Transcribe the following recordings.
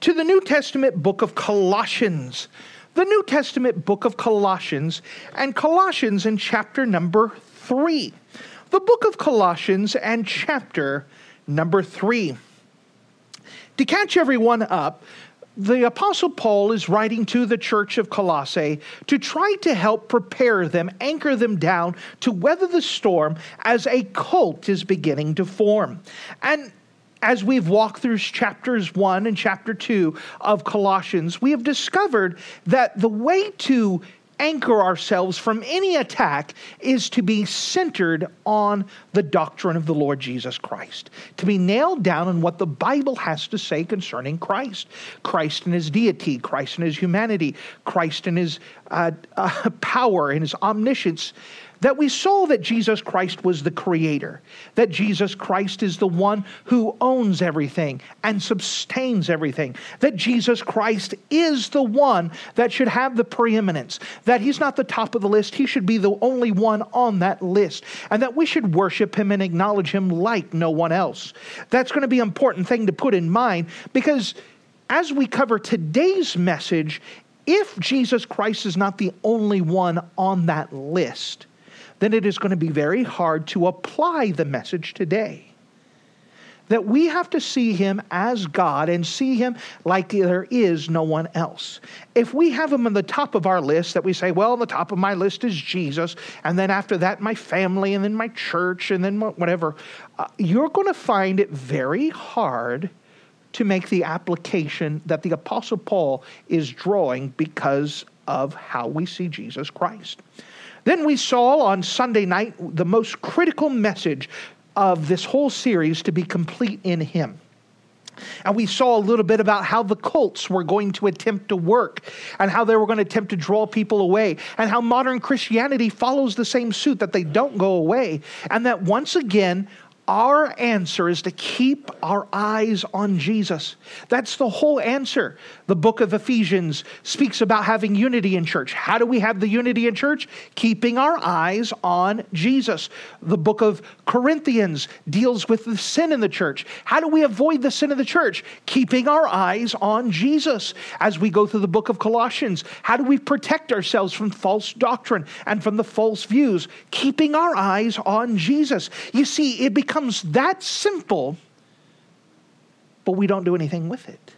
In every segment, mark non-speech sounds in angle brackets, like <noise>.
to the New Testament book of Colossians. The New Testament book of Colossians, and Colossians in chapter number three. The book of Colossians and chapter number three. To catch everyone up, the Apostle Paul is writing to the church of Colossae to try to help prepare them, anchor them down to weather the storm as a cult is beginning to form. And as we've walked through chapters 1 and chapter 2 of Colossians, we have discovered that the way to anchor ourselves from any attack is to be centered on the doctrine of the Lord Jesus Christ, to be nailed down on what the Bible has to say concerning Christ. Christ and his deity, Christ and his humanity, Christ and his uh, uh, <laughs> power and his omniscience that we saw that Jesus Christ was the creator, that Jesus Christ is the one who owns everything and sustains everything, that Jesus Christ is the one that should have the preeminence, that he's not the top of the list, he should be the only one on that list, and that we should worship him and acknowledge him like no one else. That's going to be an important thing to put in mind because as we cover today's message, if Jesus Christ is not the only one on that list, then it is going to be very hard to apply the message today. That we have to see him as God and see him like there is no one else. If we have him on the top of our list, that we say, well, the top of my list is Jesus, and then after that, my family, and then my church, and then whatever, uh, you're going to find it very hard to make the application that the Apostle Paul is drawing because of how we see Jesus Christ. Then we saw on Sunday night the most critical message of this whole series to be complete in Him. And we saw a little bit about how the cults were going to attempt to work and how they were going to attempt to draw people away, and how modern Christianity follows the same suit that they don't go away. And that once again, our answer is to keep our eyes on Jesus. That's the whole answer. The book of Ephesians speaks about having unity in church. How do we have the unity in church? Keeping our eyes on Jesus. The book of Corinthians deals with the sin in the church. How do we avoid the sin of the church? Keeping our eyes on Jesus. As we go through the book of Colossians, how do we protect ourselves from false doctrine and from the false views? Keeping our eyes on Jesus. You see, it becomes becomes that simple, but we don't do anything with it.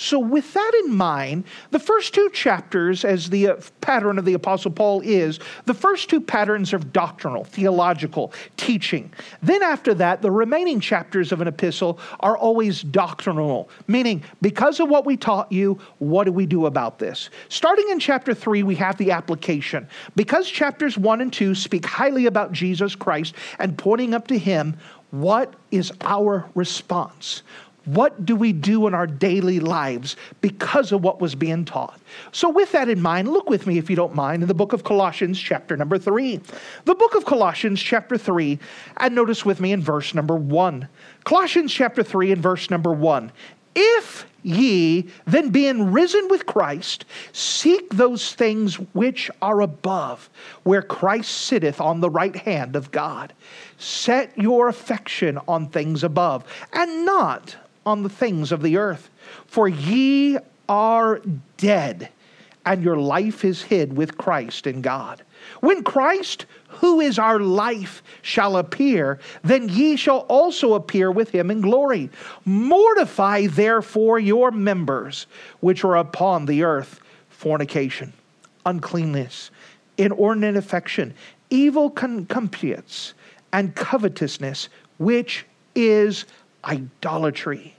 So, with that in mind, the first two chapters, as the uh, pattern of the Apostle Paul is, the first two patterns are doctrinal, theological, teaching. Then, after that, the remaining chapters of an epistle are always doctrinal, meaning, because of what we taught you, what do we do about this? Starting in chapter 3, we have the application. Because chapters 1 and 2 speak highly about Jesus Christ and pointing up to Him, what is our response? What do we do in our daily lives because of what was being taught? So, with that in mind, look with me, if you don't mind, in the book of Colossians, chapter number three. The book of Colossians, chapter three, and notice with me in verse number one. Colossians, chapter three, and verse number one. If ye, then being risen with Christ, seek those things which are above, where Christ sitteth on the right hand of God. Set your affection on things above, and not on the things of the earth. For ye are dead, and your life is hid with Christ in God. When Christ, who is our life, shall appear, then ye shall also appear with him in glory. Mortify therefore your members which are upon the earth fornication, uncleanness, inordinate affection, evil concupiscence, and covetousness, which is idolatry,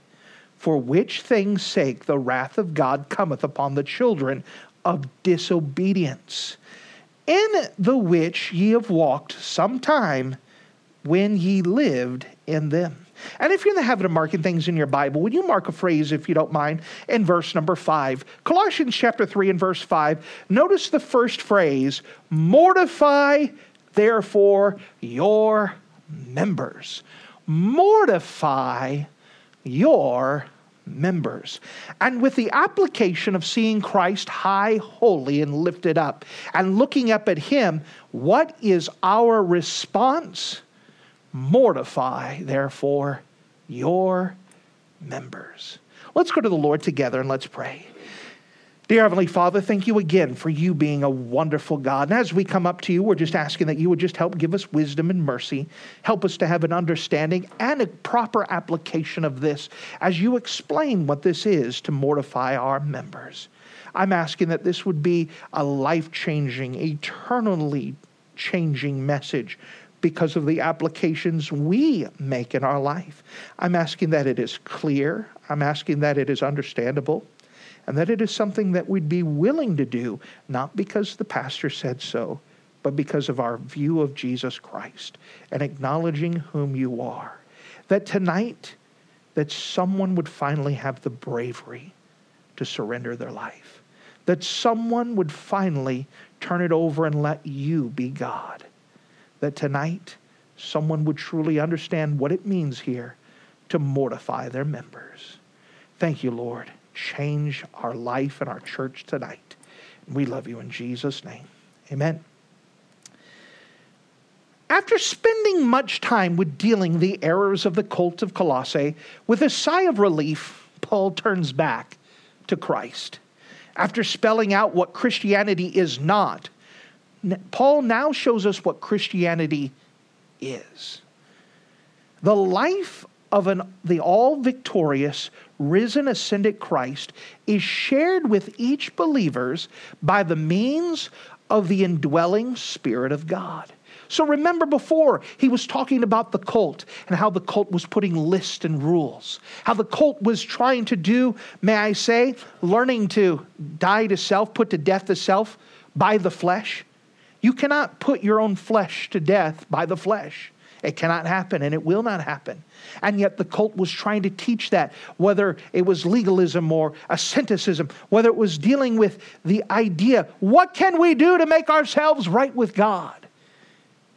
for which things' sake the wrath of God cometh upon the children of disobedience, in the which ye have walked some time when ye lived in them. And if you're in the habit of marking things in your Bible, would you mark a phrase, if you don't mind, in verse number five? Colossians chapter 3 and verse 5. Notice the first phrase mortify, therefore, your members. Mortify your members. And with the application of seeing Christ high, holy, and lifted up, and looking up at Him, what is our response? Mortify, therefore, your members. Let's go to the Lord together and let's pray. Dear Heavenly Father, thank you again for you being a wonderful God. And as we come up to you, we're just asking that you would just help give us wisdom and mercy. Help us to have an understanding and a proper application of this as you explain what this is to mortify our members. I'm asking that this would be a life changing, eternally changing message because of the applications we make in our life. I'm asking that it is clear. I'm asking that it is understandable and that it is something that we'd be willing to do, not because the pastor said so, but because of our view of Jesus Christ and acknowledging whom you are. That tonight, that someone would finally have the bravery to surrender their life. That someone would finally turn it over and let you be God. That tonight, someone would truly understand what it means here to mortify their members. Thank you, Lord change our life and our church tonight. We love you in Jesus' name. Amen. After spending much time with dealing the errors of the cult of Colossae, with a sigh of relief, Paul turns back to Christ. After spelling out what Christianity is not, Paul now shows us what Christianity is. The life of an, the all victorious, risen, ascended Christ is shared with each believers by the means of the indwelling Spirit of God. So remember before, he was talking about the cult and how the cult was putting lists and rules. How the cult was trying to do, may I say, learning to die to self, put to death the self by the flesh. You cannot put your own flesh to death by the flesh. It cannot happen and it will not happen. And yet the cult was trying to teach that, whether it was legalism or asceticism, whether it was dealing with the idea what can we do to make ourselves right with God?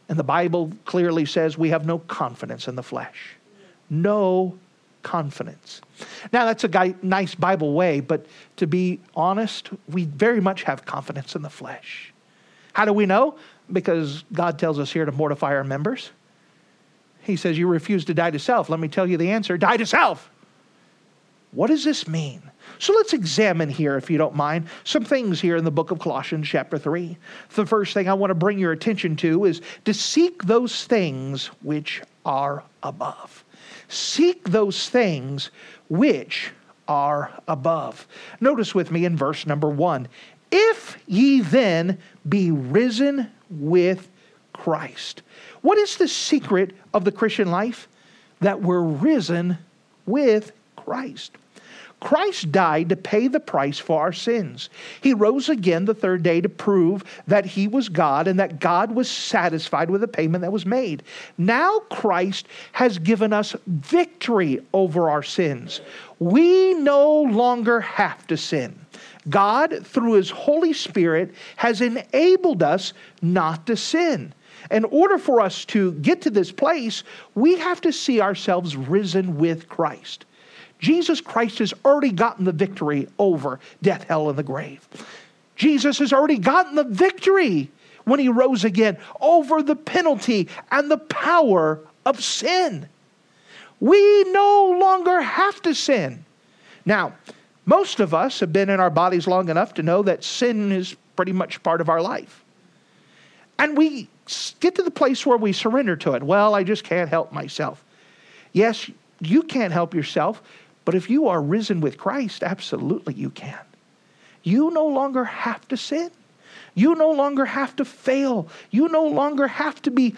And the Bible clearly says we have no confidence in the flesh. No confidence. Now, that's a guy, nice Bible way, but to be honest, we very much have confidence in the flesh. How do we know? Because God tells us here to mortify our members. He says, You refuse to die to self. Let me tell you the answer die to self. What does this mean? So let's examine here, if you don't mind, some things here in the book of Colossians, chapter 3. The first thing I want to bring your attention to is to seek those things which are above. Seek those things which are above. Notice with me in verse number one if ye then be risen with Christ. What is the secret of the Christian life? That we're risen with Christ. Christ died to pay the price for our sins. He rose again the third day to prove that he was God and that God was satisfied with the payment that was made. Now Christ has given us victory over our sins. We no longer have to sin. God, through his Holy Spirit, has enabled us not to sin. In order for us to get to this place, we have to see ourselves risen with Christ. Jesus Christ has already gotten the victory over death, hell, and the grave. Jesus has already gotten the victory when he rose again over the penalty and the power of sin. We no longer have to sin. Now, most of us have been in our bodies long enough to know that sin is pretty much part of our life. And we get to the place where we surrender to it. Well, I just can't help myself. Yes, you can't help yourself, but if you are risen with Christ, absolutely you can. You no longer have to sin. You no longer have to fail. You no longer have to be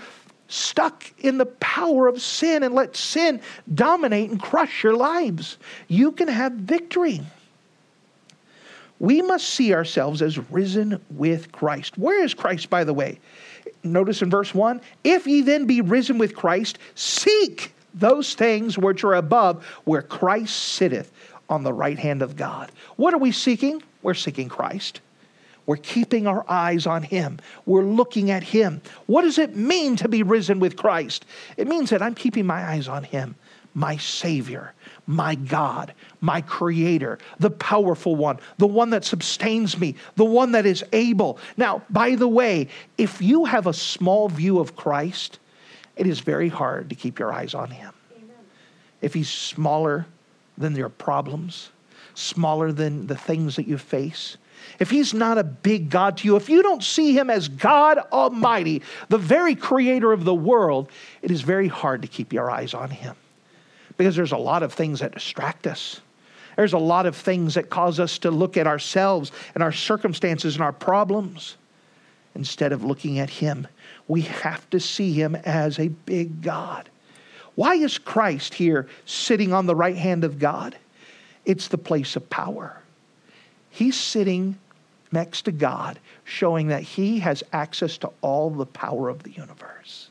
stuck in the power of sin and let sin dominate and crush your lives. You can have victory. We must see ourselves as risen with Christ. Where is Christ, by the way? Notice in verse 1 If ye then be risen with Christ, seek those things which are above, where Christ sitteth on the right hand of God. What are we seeking? We're seeking Christ. We're keeping our eyes on Him. We're looking at Him. What does it mean to be risen with Christ? It means that I'm keeping my eyes on Him, my Savior, my God, my Creator, the powerful one, the one that sustains me, the one that is able. Now, by the way, if you have a small view of Christ, it is very hard to keep your eyes on Him. Amen. If He's smaller than your problems, smaller than the things that you face, if he's not a big God to you, if you don't see him as God Almighty, the very creator of the world, it is very hard to keep your eyes on him. Because there's a lot of things that distract us. There's a lot of things that cause us to look at ourselves and our circumstances and our problems instead of looking at him. We have to see him as a big God. Why is Christ here sitting on the right hand of God? It's the place of power. He's sitting next to God, showing that he has access to all the power of the universe.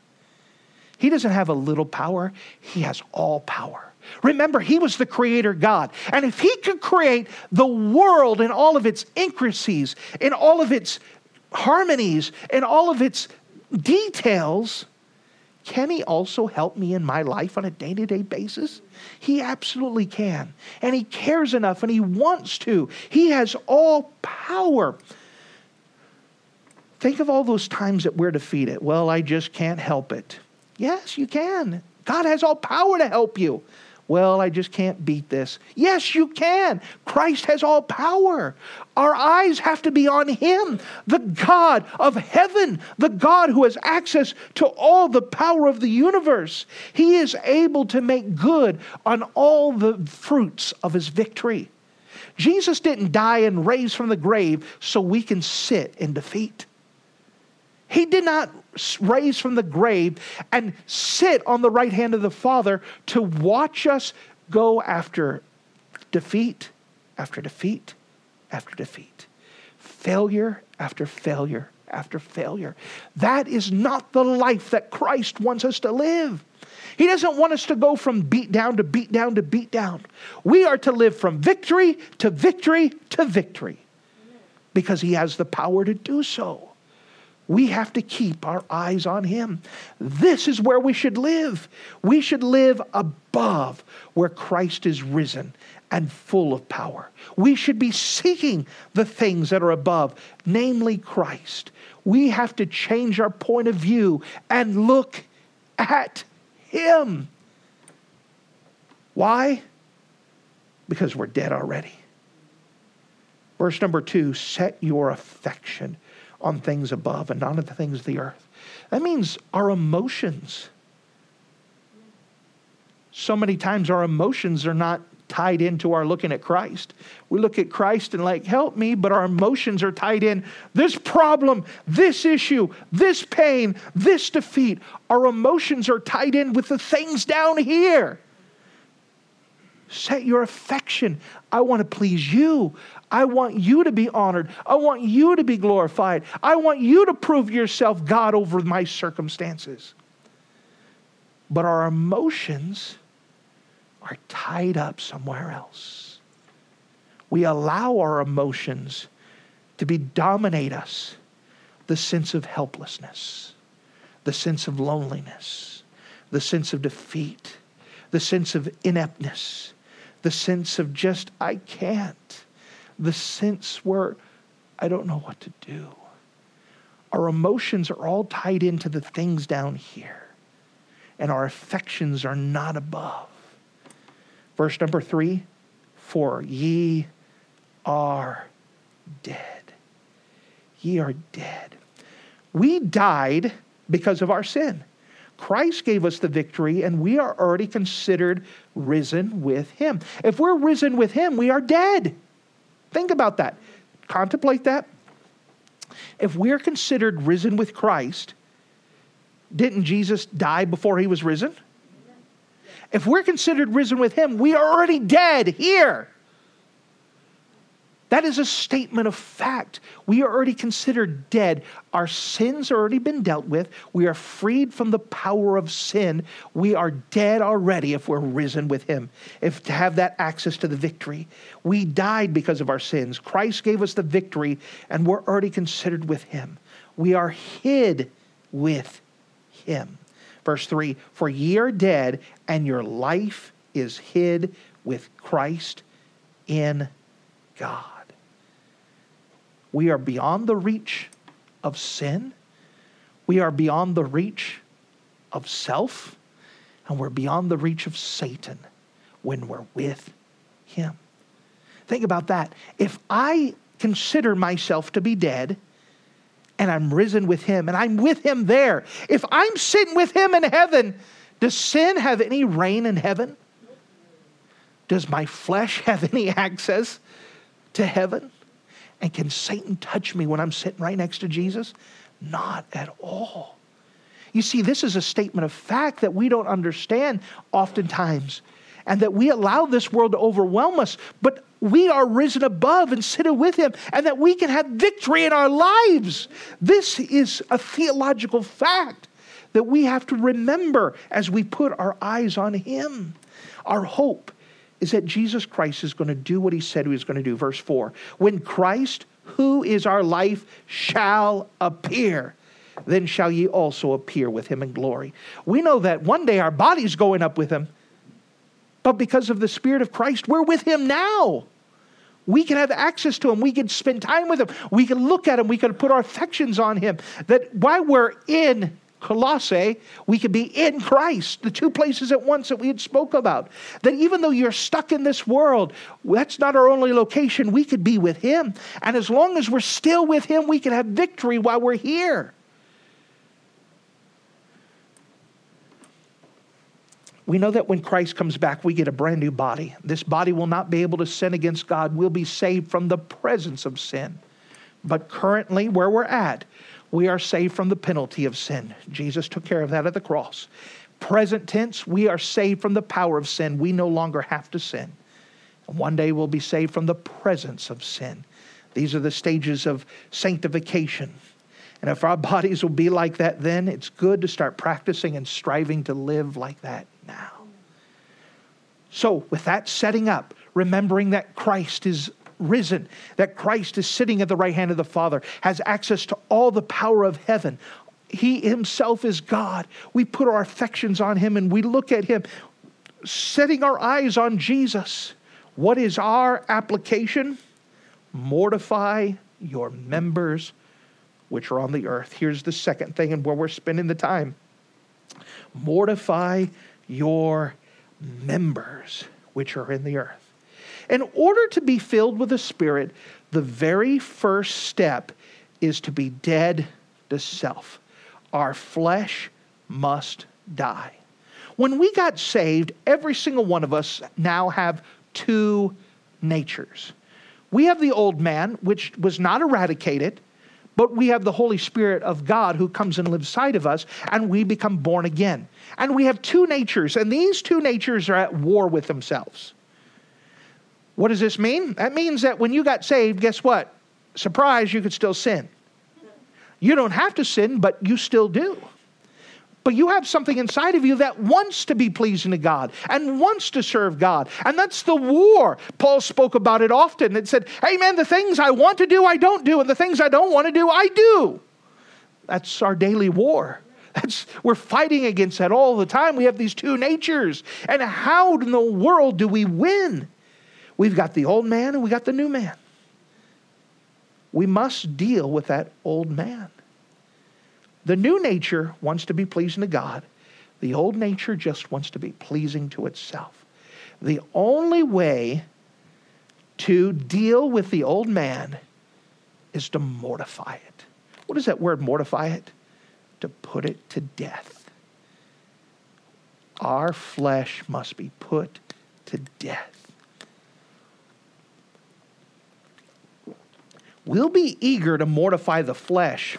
He doesn't have a little power, he has all power. Remember, he was the creator God. And if he could create the world in all of its intricacies, in all of its harmonies, in all of its details, can He also help me in my life on a day to day basis? He absolutely can. And He cares enough and He wants to. He has all power. Think of all those times that we're defeated. Well, I just can't help it. Yes, you can. God has all power to help you. Well, I just can't beat this. Yes, you can. Christ has all power. Our eyes have to be on Him, the God of heaven, the God who has access to all the power of the universe. He is able to make good on all the fruits of His victory. Jesus didn't die and raise from the grave so we can sit in defeat. He did not raise from the grave and sit on the right hand of the Father to watch us go after defeat after defeat after defeat, failure after failure after failure. That is not the life that Christ wants us to live. He doesn't want us to go from beat down to beat down to beat down. We are to live from victory to victory to victory because He has the power to do so. We have to keep our eyes on Him. This is where we should live. We should live above where Christ is risen and full of power. We should be seeking the things that are above, namely Christ. We have to change our point of view and look at Him. Why? Because we're dead already. Verse number two set your affection on things above and not on the things of the earth. That means our emotions. So many times our emotions are not tied into our looking at Christ. We look at Christ and like, help me, but our emotions are tied in. This problem, this issue, this pain, this defeat, our emotions are tied in with the things down here. Set your affection. I want to please you. I want you to be honored. I want you to be glorified. I want you to prove yourself God over my circumstances. But our emotions are tied up somewhere else. We allow our emotions to be dominate us. The sense of helplessness, the sense of loneliness, the sense of defeat, the sense of ineptness, the sense of just, I can't the sense where I don't know what to do. Our emotions are all tied into the things down here, and our affections are not above. Verse number three For ye are dead. Ye are dead. We died because of our sin. Christ gave us the victory, and we are already considered risen with Him. If we're risen with Him, we are dead. Think about that. Contemplate that. If we're considered risen with Christ, didn't Jesus die before he was risen? If we're considered risen with him, we are already dead here. That is a statement of fact. We are already considered dead. Our sins have already been dealt with. We are freed from the power of sin. We are dead already if we're risen with Him, if to have that access to the victory. We died because of our sins. Christ gave us the victory, and we're already considered with Him. We are hid with Him. Verse 3 For ye are dead, and your life is hid with Christ in God. We are beyond the reach of sin. We are beyond the reach of self. And we're beyond the reach of Satan when we're with Him. Think about that. If I consider myself to be dead and I'm risen with Him and I'm with Him there, if I'm sitting with Him in heaven, does sin have any reign in heaven? Does my flesh <laughs> have any access to heaven? And can Satan touch me when I'm sitting right next to Jesus? Not at all. You see, this is a statement of fact that we don't understand oftentimes, and that we allow this world to overwhelm us, but we are risen above and seated with Him, and that we can have victory in our lives. This is a theological fact that we have to remember as we put our eyes on Him. Our hope is that Jesus Christ is going to do what he said he was going to do. Verse 4 When Christ, who is our life, shall appear, then shall ye also appear with him in glory. We know that one day our body's going up with him, but because of the Spirit of Christ, we're with him now. We can have access to him. We can spend time with him. We can look at him. We can put our affections on him. That while we're in Colossae, we could be in Christ, the two places at once that we had spoke about. That even though you're stuck in this world, that's not our only location. We could be with Him. And as long as we're still with Him, we can have victory while we're here. We know that when Christ comes back, we get a brand new body. This body will not be able to sin against God. We'll be saved from the presence of sin. But currently, where we're at, we are saved from the penalty of sin. Jesus took care of that at the cross. Present tense, we are saved from the power of sin. We no longer have to sin. And one day we'll be saved from the presence of sin. These are the stages of sanctification. And if our bodies will be like that then, it's good to start practicing and striving to live like that now. So, with that setting up, remembering that Christ is risen, that Christ is sitting at the right hand of the Father, has access to all the power of heaven. He himself is God. We put our affections on him and we look at him, setting our eyes on Jesus. What is our application? Mortify your members which are on the earth. Here's the second thing, and where we're spending the time mortify your members which are in the earth. In order to be filled with the Spirit, the very first step is to be dead to self. Our flesh must die. When we got saved, every single one of us now have two natures. We have the old man, which was not eradicated, but we have the Holy Spirit of God who comes and lives side of us, and we become born again. And we have two natures, and these two natures are at war with themselves. What does this mean? That means that when you got saved, guess what? Surprise, you could still sin. You don't have to sin, but you still do. But you have something inside of you that wants to be pleasing to God and wants to serve God. And that's the war. Paul spoke about it often and said, Hey, man, the things I want to do, I don't do, and the things I don't want to do, I do. That's our daily war. That's, we're fighting against that all the time. We have these two natures. And how in the world do we win? We've got the old man and we got the new man. We must deal with that old man. The new nature wants to be pleasing to God. The old nature just wants to be pleasing to itself. The only way to deal with the old man is to mortify it. What does that word mortify it? To put it to death. Our flesh must be put to death. We'll be eager to mortify the flesh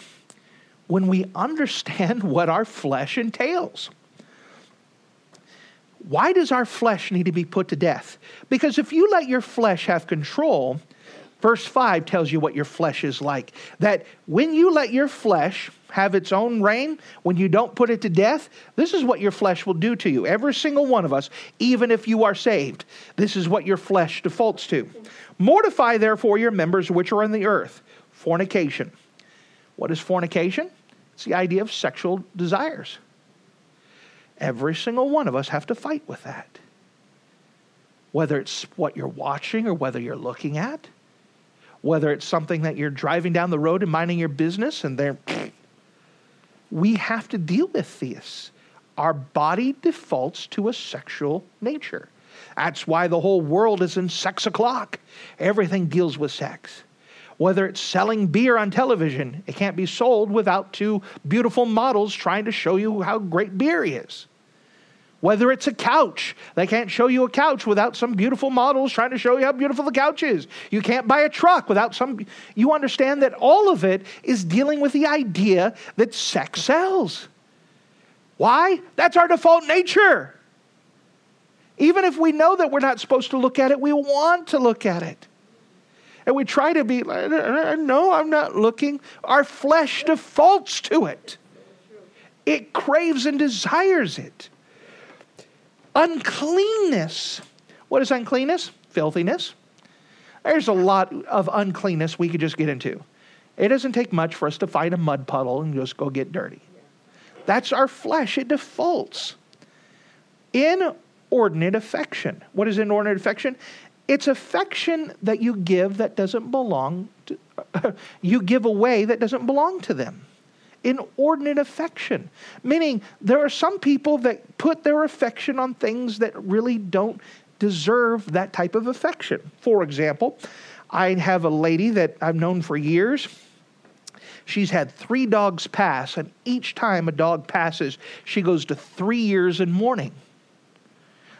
when we understand <laughs> what our flesh entails. Why does our flesh need to be put to death? Because if you let your flesh have control, Verse 5 tells you what your flesh is like. That when you let your flesh have its own reign, when you don't put it to death, this is what your flesh will do to you. Every single one of us, even if you are saved, this is what your flesh defaults to. Mortify therefore your members which are in the earth. Fornication. What is fornication? It's the idea of sexual desires. Every single one of us have to fight with that. Whether it's what you're watching or whether you're looking at whether it's something that you're driving down the road and minding your business and they're we have to deal with this our body defaults to a sexual nature that's why the whole world is in sex o'clock everything deals with sex whether it's selling beer on television it can't be sold without two beautiful models trying to show you how great beer is whether it's a couch, they can't show you a couch without some beautiful models trying to show you how beautiful the couch is. You can't buy a truck without some. You understand that all of it is dealing with the idea that sex sells. Why? That's our default nature. Even if we know that we're not supposed to look at it, we want to look at it. And we try to be, no, I'm not looking. Our flesh defaults to it, it craves and desires it. Uncleanness. What is uncleanness? Filthiness. There's a lot of uncleanness we could just get into. It doesn't take much for us to find a mud puddle and just go get dirty. That's our flesh, it defaults. Inordinate affection. What is inordinate affection? It's affection that you give that doesn't belong to, <laughs> you give away that doesn't belong to them inordinate affection. Meaning, there are some people that put their affection on things that really don't deserve that type of affection. For example, I have a lady that I've known for years. She's had three dogs pass, and each time a dog passes, she goes to three years in mourning.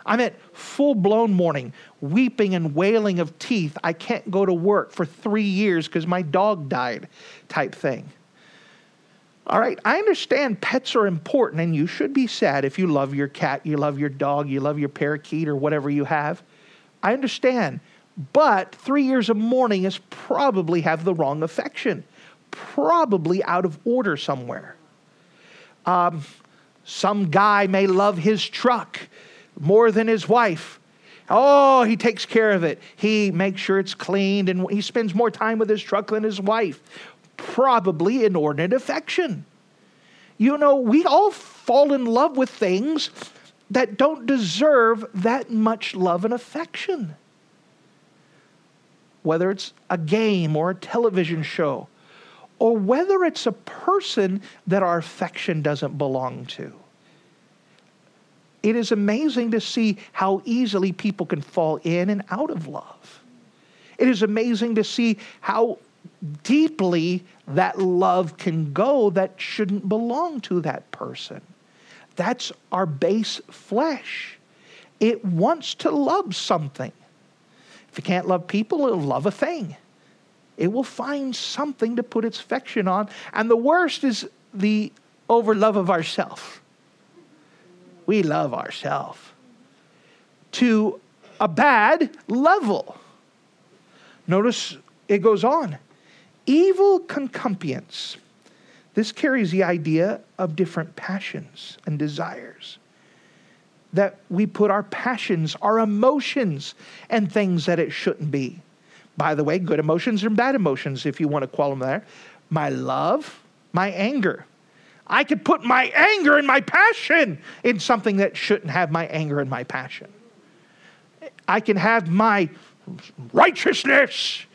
I'm at full blown mourning, weeping and wailing of teeth. I can't go to work for three years because my dog died, type thing. All right, I understand pets are important and you should be sad if you love your cat, you love your dog, you love your parakeet or whatever you have. I understand. But three years of mourning is probably have the wrong affection, probably out of order somewhere. Um, some guy may love his truck more than his wife. Oh, he takes care of it. He makes sure it's cleaned and he spends more time with his truck than his wife probably inordinate affection. You know, we all fall in love with things that don't deserve that much love and affection. Whether it's a game or a television show, or whether it's a person that our affection doesn't belong to. It is amazing to see how easily people can fall in and out of love. It is amazing to see how deeply that love can go that shouldn't belong to that person. That's our base flesh. It wants to love something. If it can't love people, it'll love a thing. It will find something to put its affection on. And the worst is the overlove of ourself. We love ourself to a bad level. Notice it goes on Evil concupiscence. This carries the idea of different passions and desires. That we put our passions, our emotions, and things that it shouldn't be. By the way, good emotions and bad emotions, if you want to call them that. My love, my anger. I could put my anger and my passion in something that shouldn't have my anger and my passion. I can have my righteousness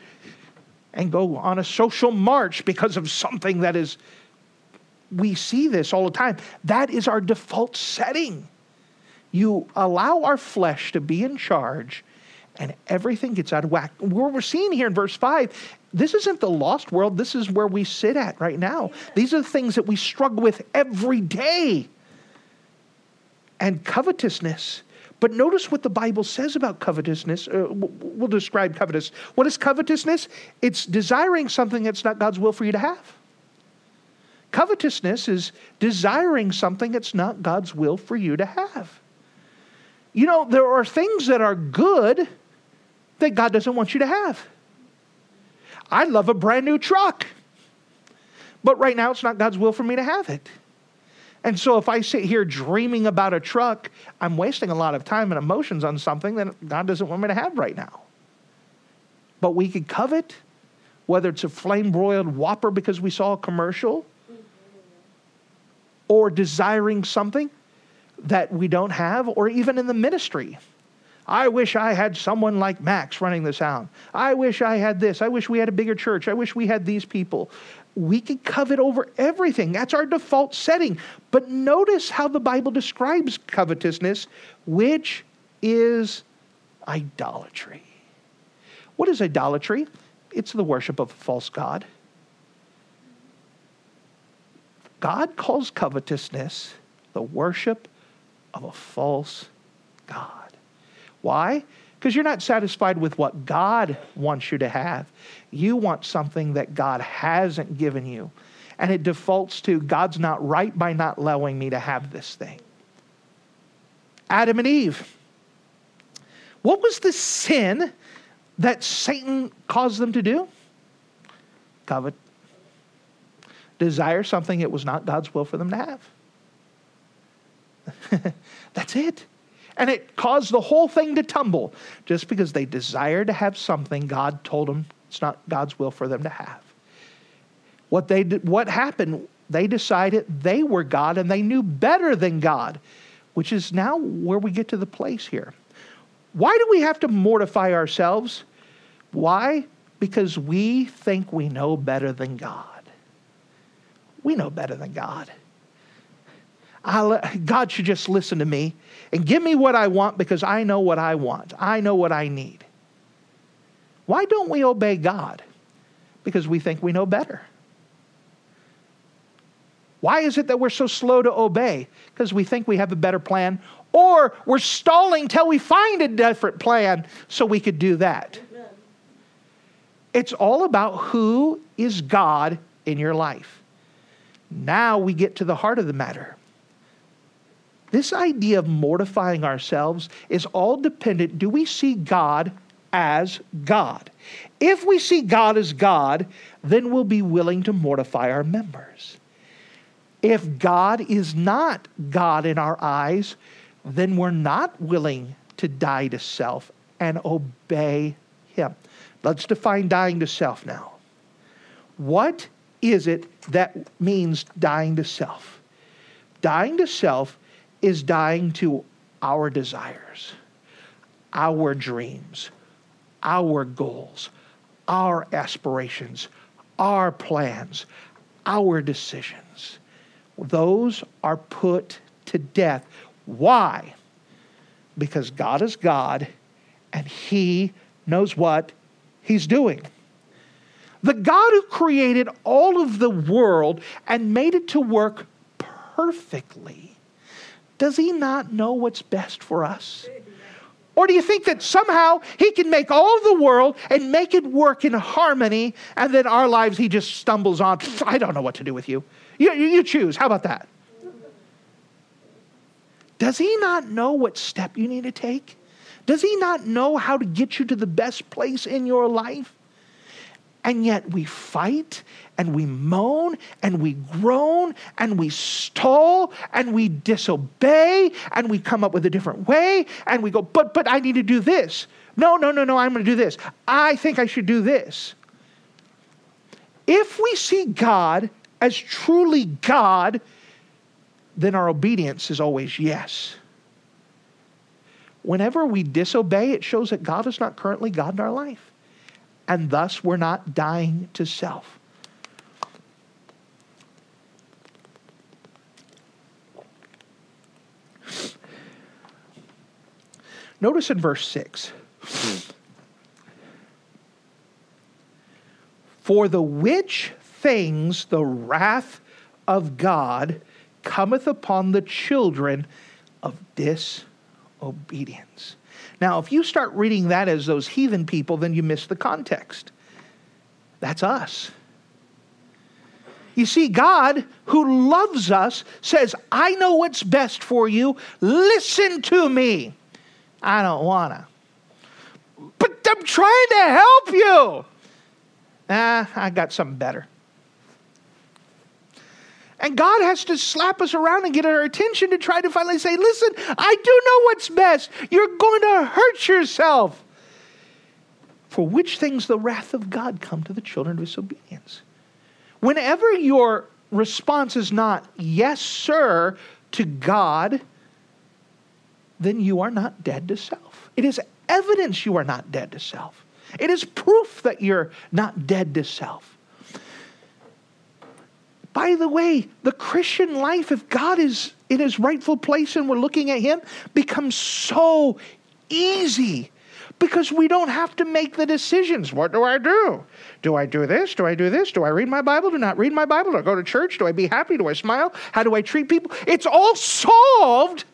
and go on a social march because of something that is, we see this all the time. That is our default setting. You allow our flesh to be in charge, and everything gets out of whack. What we're seeing here in verse 5, this isn't the lost world. This is where we sit at right now. These are the things that we struggle with every day. And covetousness but notice what the Bible says about covetousness. Uh, we'll describe covetousness. What is covetousness? It's desiring something that's not God's will for you to have. Covetousness is desiring something that's not God's will for you to have. You know, there are things that are good that God doesn't want you to have. I love a brand new truck. But right now, it's not God's will for me to have it. And so if I sit here dreaming about a truck, I'm wasting a lot of time and emotions on something that God doesn't want me to have right now. But we could covet, whether it's a flame broiled whopper because we saw a commercial, or desiring something that we don't have, or even in the ministry. I wish I had someone like Max running the sound. I wish I had this. I wish we had a bigger church. I wish we had these people. We can covet over everything. That's our default setting. But notice how the Bible describes covetousness, which is idolatry. What is idolatry? It's the worship of a false God. God calls covetousness the worship of a false God. Why? Because you're not satisfied with what God wants you to have. You want something that God hasn't given you. And it defaults to God's not right by not allowing me to have this thing. Adam and Eve. What was the sin that Satan caused them to do? Covet. Desire something it was not God's will for them to have. <laughs> That's it. And it caused the whole thing to tumble just because they desired to have something God told them it's not God's will for them to have. What, they what happened, they decided they were God and they knew better than God, which is now where we get to the place here. Why do we have to mortify ourselves? Why? Because we think we know better than God. We know better than God. I'll, God should just listen to me and give me what I want because I know what I want. I know what I need. Why don't we obey God? Because we think we know better. Why is it that we're so slow to obey? Because we think we have a better plan, or we're stalling till we find a different plan so we could do that. It's all about who is God in your life. Now we get to the heart of the matter. This idea of mortifying ourselves is all dependent. Do we see God as God? If we see God as God, then we'll be willing to mortify our members. If God is not God in our eyes, then we're not willing to die to self and obey Him. Let's define dying to self now. What is it that means dying to self? Dying to self is dying to our desires, our dreams, our goals, our aspirations, our plans, our decisions. Those are put to death. Why? Because God is God and He knows what He's doing. The God who created all of the world and made it to work perfectly does he not know what's best for us? Or do you think that somehow he can make all the world and make it work in harmony, and then our lives he just stumbles on? I don't know what to do with you. You, you choose. How about that? Does he not know what step you need to take? Does he not know how to get you to the best place in your life? And yet we fight and we moan and we groan and we stall and we disobey and we come up with a different way and we go, but, but I need to do this. No, no, no, no, I'm going to do this. I think I should do this. If we see God as truly God, then our obedience is always yes. Whenever we disobey, it shows that God is not currently God in our life and thus we're not dying to self. Notice in verse 6 For the which things the wrath of God cometh upon the children of disobedience. Now, if you start reading that as those heathen people, then you miss the context. That's us. You see, God, who loves us, says, I know what's best for you. Listen to me. I don't want to. But I'm trying to help you. Ah, I got something better. And God has to slap us around and get our attention to try to finally say, Listen, I do know what's best. You're going to hurt yourself. For which things the wrath of God come to the children of disobedience. Whenever your response is not, Yes, sir, to God, then you are not dead to self. It is evidence you are not dead to self. It is proof that you're not dead to self. By the way, the Christian life, if God is in his rightful place and we're looking at him, becomes so easy because we don't have to make the decisions. What do I do? Do I do this? Do I do this? Do I read my Bible? Do not read my Bible? Do I go to church? Do I be happy? Do I smile? How do I treat people? It's all solved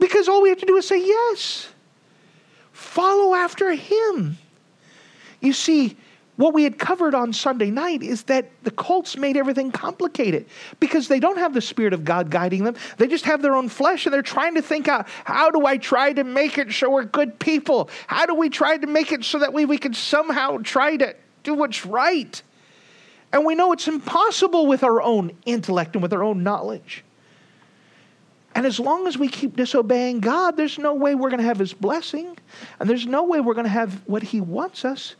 because all we have to do is say yes. Follow after him. You see, what we had covered on Sunday night is that the cults made everything complicated because they don't have the Spirit of God guiding them. They just have their own flesh and they're trying to think out how do I try to make it so we're good people? How do we try to make it so that we, we can somehow try to do what's right? And we know it's impossible with our own intellect and with our own knowledge. And as long as we keep disobeying God, there's no way we're going to have His blessing, and there's no way we're going to have what He wants us.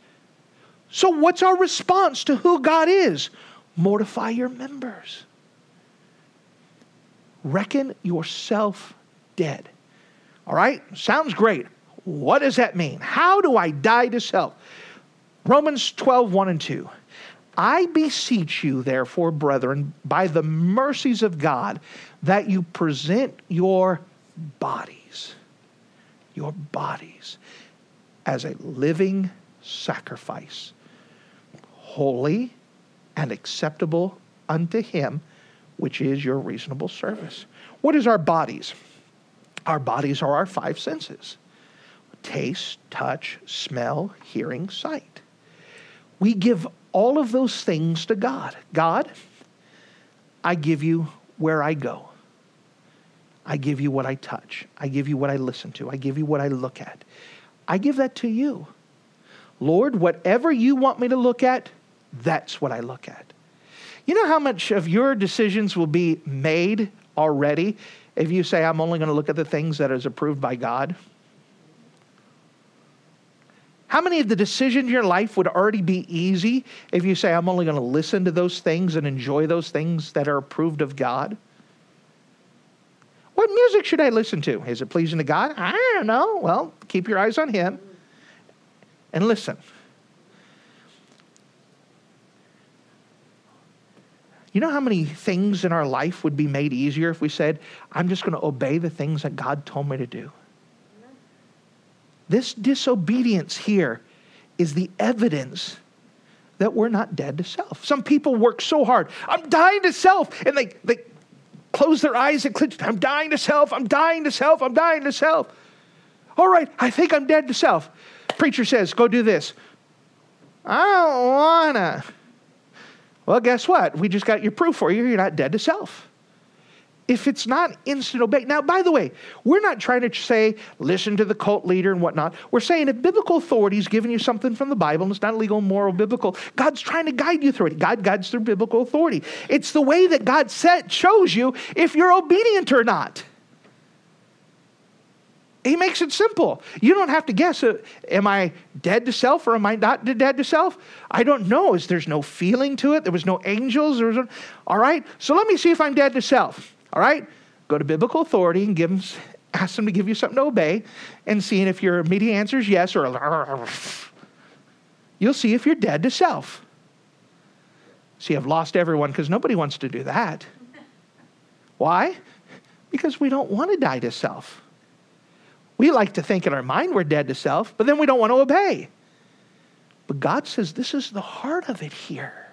So, what's our response to who God is? Mortify your members. Reckon yourself dead. All right? Sounds great. What does that mean? How do I die to self? Romans 12, 1 and 2. I beseech you, therefore, brethren, by the mercies of God, that you present your bodies, your bodies, as a living sacrifice holy and acceptable unto him, which is your reasonable service. What is our bodies? Our bodies are our five senses taste, touch, smell, hearing, sight. We give all of those things to God. God, I give you where I go. I give you what I touch. I give you what I listen to. I give you what I look at. I give that to you. Lord, whatever you want me to look at, that's what I look at. You know how much of your decisions will be made already if you say, I'm only going to look at the things that is approved by God? How many of the decisions in your life would already be easy if you say, I'm only going to listen to those things and enjoy those things that are approved of God? What music should I listen to? Is it pleasing to God? I don't know. Well, keep your eyes on Him and listen. You know how many things in our life would be made easier if we said, I'm just going to obey the things that God told me to do? This disobedience here is the evidence that we're not dead to self. Some people work so hard. I'm dying to self. And they, they close their eyes and clench. I'm dying to self. I'm dying to self. I'm dying to self. All right, I think I'm dead to self. Preacher says, go do this. I don't wanna. Well, guess what? We just got your proof for you. You're not dead to self. If it's not instant obey. Now, by the way, we're not trying to say, listen to the cult leader and whatnot. We're saying if biblical authority is giving you something from the Bible and it's not legal, moral, biblical, God's trying to guide you through it. God guides through biblical authority. It's the way that God set, shows you if you're obedient or not. He makes it simple. You don't have to guess uh, am I dead to self or am I not dead to self? I don't know. Is there's no feeling to it? There was no angels. There was no, all right. So let me see if I'm dead to self. All right. Go to biblical authority and give them, ask them to give you something to obey, and seeing if your immediate answer is yes or you'll see if you're dead to self. See, I've lost everyone because nobody wants to do that. Why? Because we don't want to die to self. We like to think in our mind we're dead to self, but then we don't want to obey. But God says this is the heart of it here.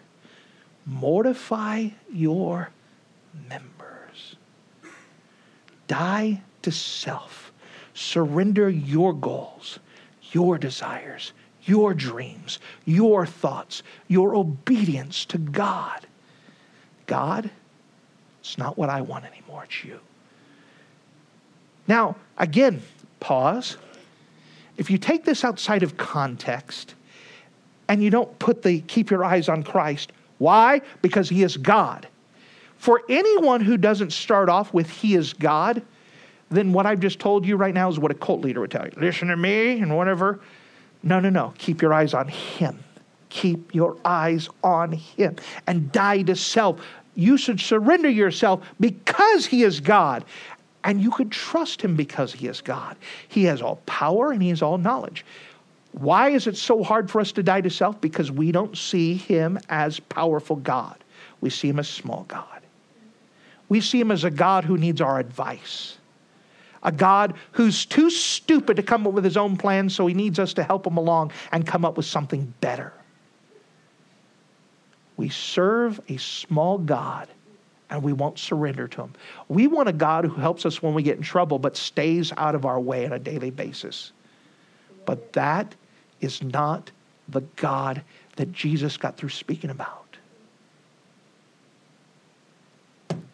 Mortify your members. Die to self. Surrender your goals, your desires, your dreams, your thoughts, your obedience to God. God, it's not what I want anymore, it's you. Now, again, pause. If you take this outside of context, and you don't put the keep your eyes on Christ. Why? Because He is God. For anyone who doesn't start off with He is God, then what I've just told you right now is what a cult leader would tell you. Listen to me and whatever. No, no, no. Keep your eyes on Him. Keep your eyes on Him and die to self. You should surrender yourself because He is God. And you could trust Him because He is God. He has all power and He has all knowledge. Why is it so hard for us to die to self? Because we don't see Him as powerful God. We see Him as small God. We see Him as a God who needs our advice a God who's too stupid to come up with his own plan, so he needs us to help him along and come up with something better. We serve a small God and we won't surrender to him. We want a God who helps us when we get in trouble but stays out of our way on a daily basis. But that is not the God that Jesus got through speaking about.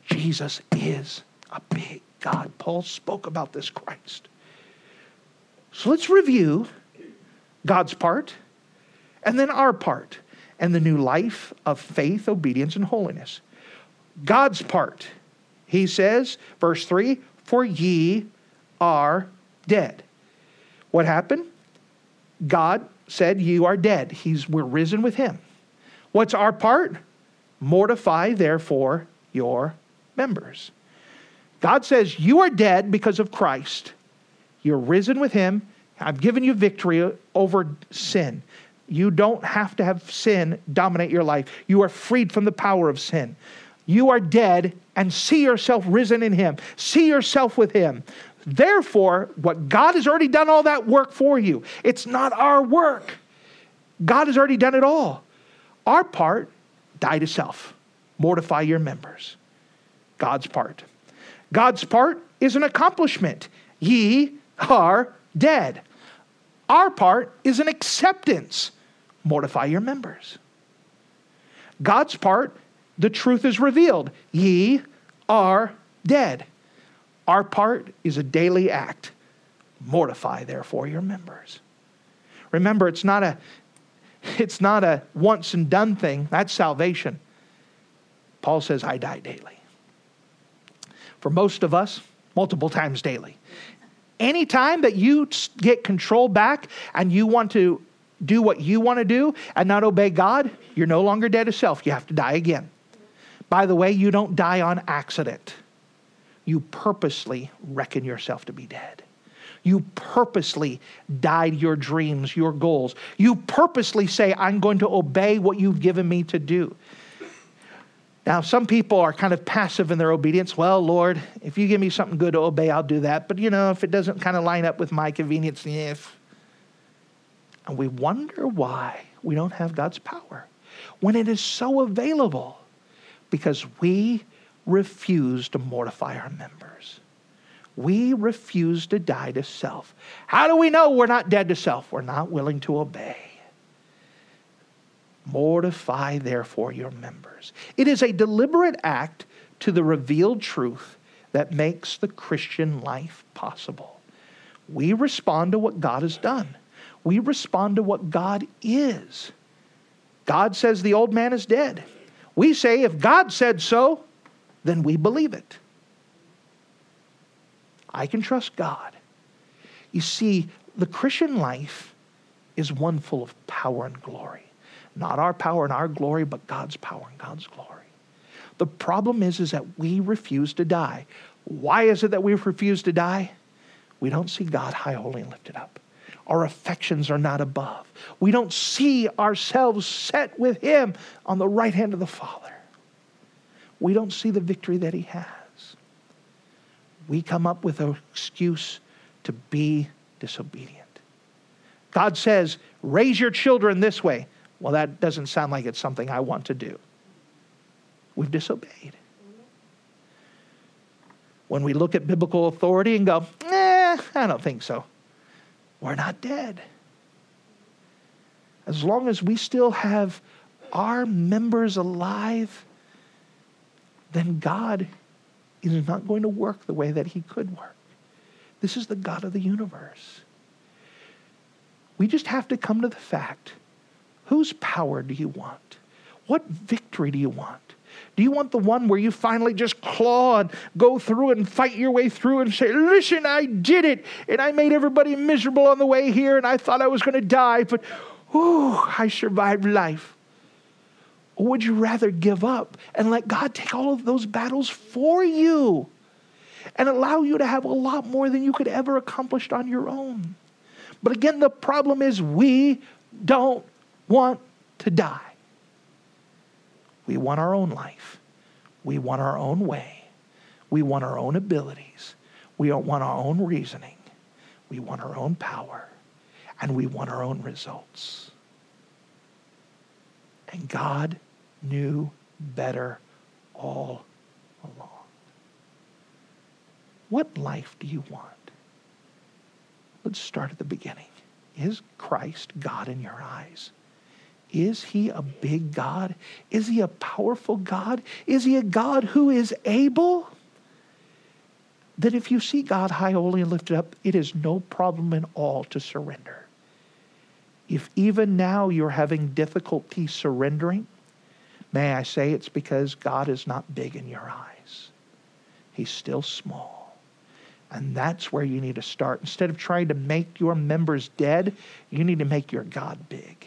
Jesus is a big God. Paul spoke about this Christ. So let's review God's part and then our part and the new life of faith, obedience, and holiness. God's part, he says, verse 3 For ye are dead. What happened? God said, You are dead. He's, we're risen with him. What's our part? Mortify, therefore, your members. God says, You are dead because of Christ. You're risen with him. I've given you victory over sin. You don't have to have sin dominate your life. You are freed from the power of sin. You are dead and see yourself risen in Him. See yourself with Him. Therefore, what God has already done all that work for you. It's not our work. God has already done it all. Our part, die to self, mortify your members. God's part. God's part is an accomplishment. Ye are dead. Our part is an acceptance mortify your members. God's part, the truth is revealed. Ye are dead. Our part is a daily act. Mortify therefore your members. Remember, it's not a it's not a once and done thing. That's salvation. Paul says, I die daily. For most of us, multiple times daily. Anytime that you get control back and you want to do what you want to do and not obey God, you're no longer dead to self. You have to die again. By the way, you don't die on accident. You purposely reckon yourself to be dead. You purposely died your dreams, your goals. You purposely say, I'm going to obey what you've given me to do. Now, some people are kind of passive in their obedience. Well, Lord, if you give me something good to obey, I'll do that. But, you know, if it doesn't kind of line up with my convenience, if and we wonder why we don't have God's power when it is so available because we refuse to mortify our members. We refuse to die to self. How do we know we're not dead to self? We're not willing to obey. Mortify, therefore, your members. It is a deliberate act to the revealed truth that makes the Christian life possible. We respond to what God has done we respond to what God is. God says the old man is dead. We say, if God said so, then we believe it. I can trust God. You see, the Christian life is one full of power and glory. Not our power and our glory, but God's power and God's glory. The problem is, is that we refuse to die. Why is it that we refuse to die? We don't see God high, holy, and lifted up our affections are not above. We don't see ourselves set with Him on the right hand of the Father. We don't see the victory that He has. We come up with an excuse to be disobedient. God says, raise your children this way. Well, that doesn't sound like it's something I want to do. We've disobeyed. When we look at biblical authority and go, eh, I don't think so we're not dead. As long as we still have our members alive, then God is not going to work the way that He could work. This is the God of the universe. We just have to come to the fact Whose power do you want? What victory do you want? Do you want the one where you finally just claw and go through and fight your way through and say, Listen, I did it, and I made everybody miserable on the way here, and I thought I was going to die, but ooh, I survived life? Or would you rather give up and let God take all of those battles for you and allow you to have a lot more than you could ever accomplish on your own? But again, the problem is we don't want to die. We want our own life. We want our own way. We want our own abilities. We want our own reasoning. We want our own power. And we want our own results. And God knew better all along. What life do you want? Let's start at the beginning. Is Christ God in your eyes? Is he a big God? Is he a powerful God? Is he a God who is able? That if you see God high, holy, and lifted up, it is no problem at all to surrender. If even now you're having difficulty surrendering, may I say it's because God is not big in your eyes. He's still small. And that's where you need to start. Instead of trying to make your members dead, you need to make your God big